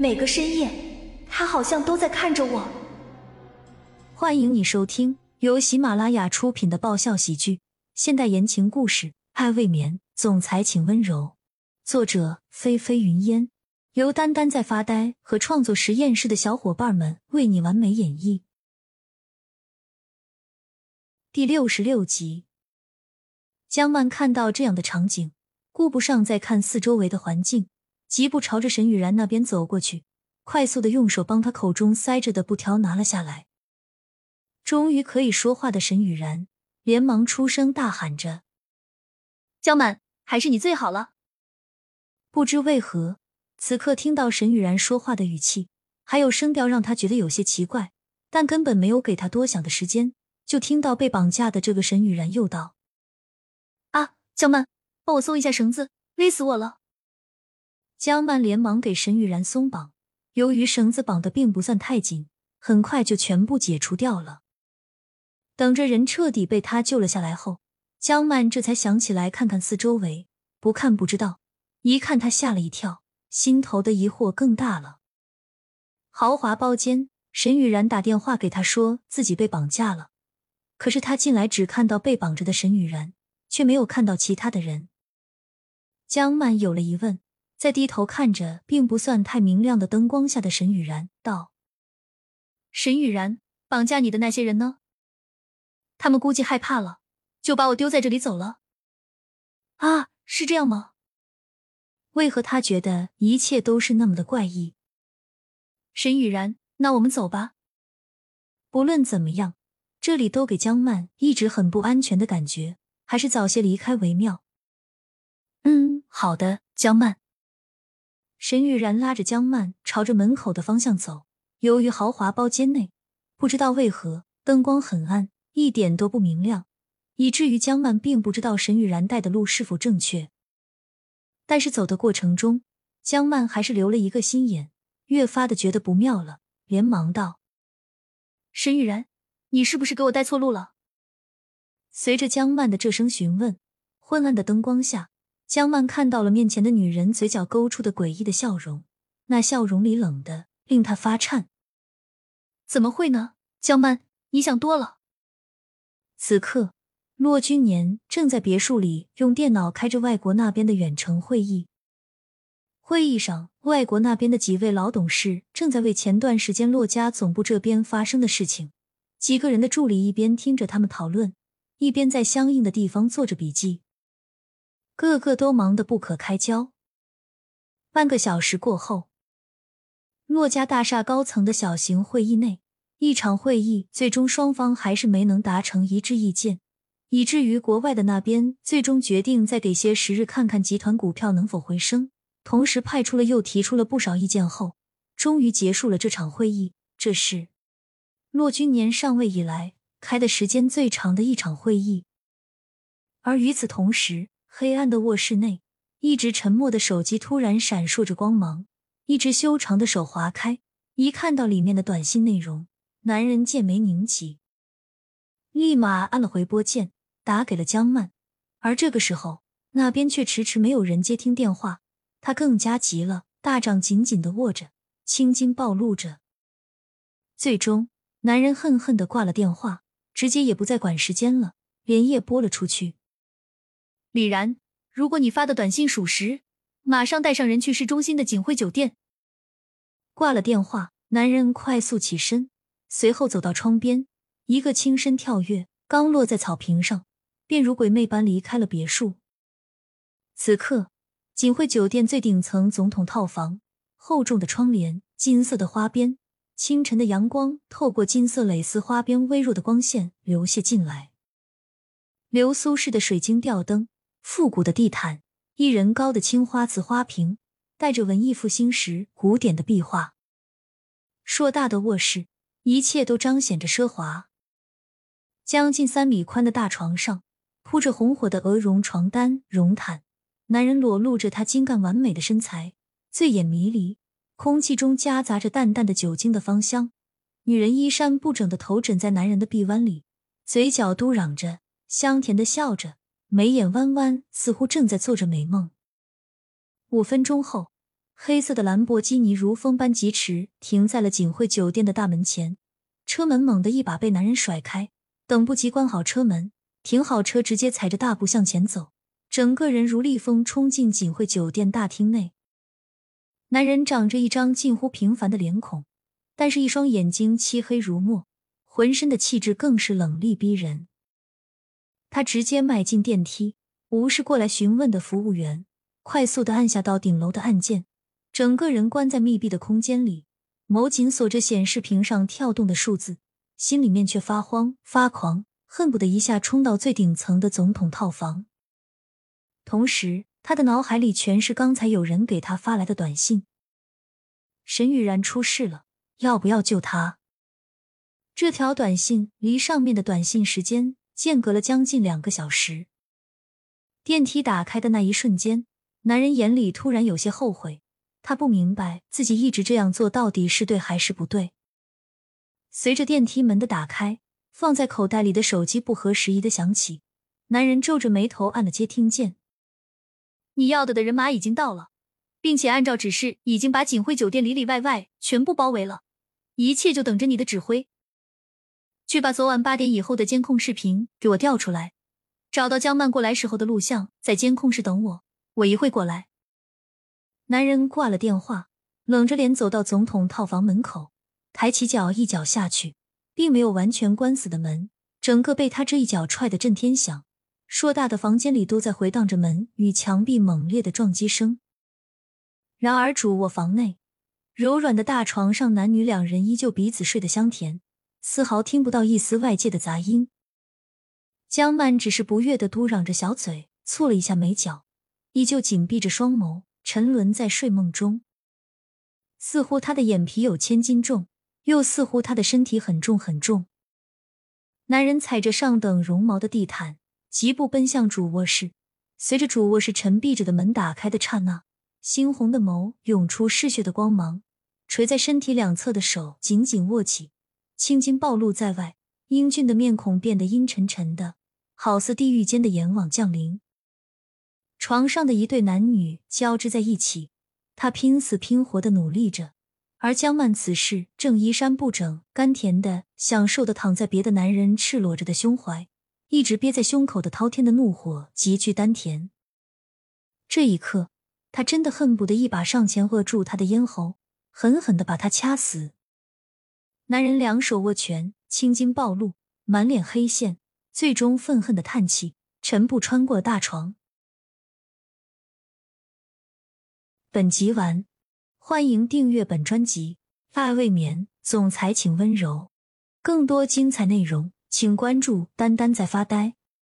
每个深夜，他好像都在看着我。欢迎你收听由喜马拉雅出品的爆笑喜剧、现代言情故事《爱未眠》，总裁请温柔。作者：菲菲云烟，由丹丹在发呆和创作实验室的小伙伴们为你完美演绎。第六十六集，江曼看到这样的场景，顾不上再看四周围的环境。疾步朝着沈雨然那边走过去，快速的用手帮他口中塞着的布条拿了下来。终于可以说话的沈雨然连忙出声大喊着：“江满，还是你最好了。”不知为何，此刻听到沈雨然说话的语气还有声调，让他觉得有些奇怪，但根本没有给他多想的时间，就听到被绑架的这个沈雨然又道：“啊，江曼，帮我松一下绳子，勒死我了。”江曼连忙给沈雨然松绑，由于绳子绑的并不算太紧，很快就全部解除掉了。等着人彻底被他救了下来后，江曼这才想起来看看四周围，不看不知道，一看他吓了一跳，心头的疑惑更大了。豪华包间，沈雨然打电话给他说自己被绑架了，可是他进来只看到被绑着的沈雨然，却没有看到其他的人。江曼有了疑问。在低头看着并不算太明亮的灯光下的沈雨然道：“沈雨然，绑架你的那些人呢？他们估计害怕了，就把我丢在这里走了。啊，是这样吗？为何他觉得一切都是那么的怪异？沈雨然，那我们走吧。不论怎么样，这里都给江曼一直很不安全的感觉，还是早些离开为妙。嗯，好的，江曼。”沈玉然拉着江曼朝着门口的方向走。由于豪华包间内不知道为何灯光很暗，一点都不明亮，以至于江曼并不知道沈玉然带的路是否正确。但是走的过程中，江曼还是留了一个心眼，越发的觉得不妙了，连忙道：“沈玉然，你是不是给我带错路了？”随着江曼的这声询问，昏暗的灯光下。江曼看到了面前的女人嘴角勾出的诡异的笑容，那笑容里冷的令她发颤。怎么会呢？江曼，你想多了。此刻，骆君年正在别墅里用电脑开着外国那边的远程会议。会议上，外国那边的几位老董事正在为前段时间骆家总部这边发生的事情，几个人的助理一边听着他们讨论，一边在相应的地方做着笔记。个个都忙得不可开交。半个小时过后，骆家大厦高层的小型会议内，一场会议最终双方还是没能达成一致意见，以至于国外的那边最终决定再给些时日，看看集团股票能否回升。同时派出了又提出了不少意见后，终于结束了这场会议。这是骆君年上位以来开的时间最长的一场会议。而与此同时，黑暗的卧室内，一直沉默的手机突然闪烁着光芒，一只修长的手划开，一看到里面的短信内容，男人剑眉拧起，立马按了回拨键，打给了江曼。而这个时候，那边却迟迟没有人接听电话，他更加急了，大掌紧紧的握着，青筋暴露着。最终，男人恨恨的挂了电话，直接也不再管时间了，连夜拨了出去。李然，如果你发的短信属实，马上带上人去市中心的锦汇酒店。挂了电话，男人快速起身，随后走到窗边，一个轻身跳跃，刚落在草坪上，便如鬼魅般离开了别墅。此刻，锦汇酒店最顶层总统套房，厚重的窗帘，金色的花边，清晨的阳光透过金色蕾丝花边微弱的光线流泻进来，流苏式的水晶吊灯。复古的地毯，一人高的青花瓷花瓶，带着文艺复兴时古典的壁画。硕大的卧室，一切都彰显着奢华。将近三米宽的大床上，铺着红火的鹅绒床单、绒毯，男人裸露着他精干完美的身材，醉眼迷离。空气中夹杂着淡淡的酒精的芳香。女人衣衫不整的头枕在男人的臂弯里，嘴角嘟囔着，香甜的笑着。眉眼弯弯，似乎正在做着美梦。五分钟后，黑色的兰博基尼如风般疾驰，停在了锦汇酒店的大门前。车门猛地一把被男人甩开，等不及关好车门，停好车，直接踩着大步向前走，整个人如逆风冲进锦汇酒店大厅内。男人长着一张近乎平凡的脸孔，但是一双眼睛漆黑如墨，浑身的气质更是冷厉逼人。他直接迈进电梯，无视过来询问的服务员，快速的按下到顶楼的按键，整个人关在密闭的空间里，眸紧锁着显示屏上跳动的数字，心里面却发慌发狂，恨不得一下冲到最顶层的总统套房。同时，他的脑海里全是刚才有人给他发来的短信：“沈雨然出事了，要不要救他？”这条短信离上面的短信时间。间隔了将近两个小时。电梯打开的那一瞬间，男人眼里突然有些后悔。他不明白自己一直这样做到底是对还是不对。随着电梯门的打开，放在口袋里的手机不合时宜的响起，男人皱着眉头按了接听键。你要的的人马已经到了，并且按照指示已经把锦汇酒店里里外外全部包围了，一切就等着你的指挥。去把昨晚八点以后的监控视频给我调出来，找到江曼过来时候的录像，在监控室等我，我一会过来。男人挂了电话，冷着脸走到总统套房门口，抬起脚一脚下去，并没有完全关死的门，整个被他这一脚踹得震天响，硕大的房间里都在回荡着门与墙壁猛烈的撞击声。然而主卧房内，柔软的大床上，男女两人依旧彼此睡得香甜。丝毫听不到一丝外界的杂音。江曼只是不悦的嘟嚷着小嘴，蹙了一下眉角，依旧紧闭着双眸，沉沦在睡梦中。似乎他的眼皮有千斤重，又似乎他的身体很重很重。男人踩着上等绒毛的地毯，疾步奔向主卧室。随着主卧室沉闭着的门打开的刹那，猩红的眸涌出嗜血的光芒，垂在身体两侧的手紧紧握起。青筋暴露在外，英俊的面孔变得阴沉沉的，好似地狱间的阎王降临。床上的一对男女交织在一起，他拼死拼活的努力着，而江曼此时正衣衫不整、甘甜的享受的躺在别的男人赤裸着的胸怀，一直憋在胸口的滔天的怒火集聚丹田。这一刻，他真的恨不得一把上前扼住他的咽喉，狠狠的把他掐死。男人两手握拳，青筋暴露，满脸黑线，最终愤恨的叹气，沉步穿过大床。本集完，欢迎订阅本专辑《爱未眠》，总裁请温柔。更多精彩内容，请关注“丹丹在发呆”。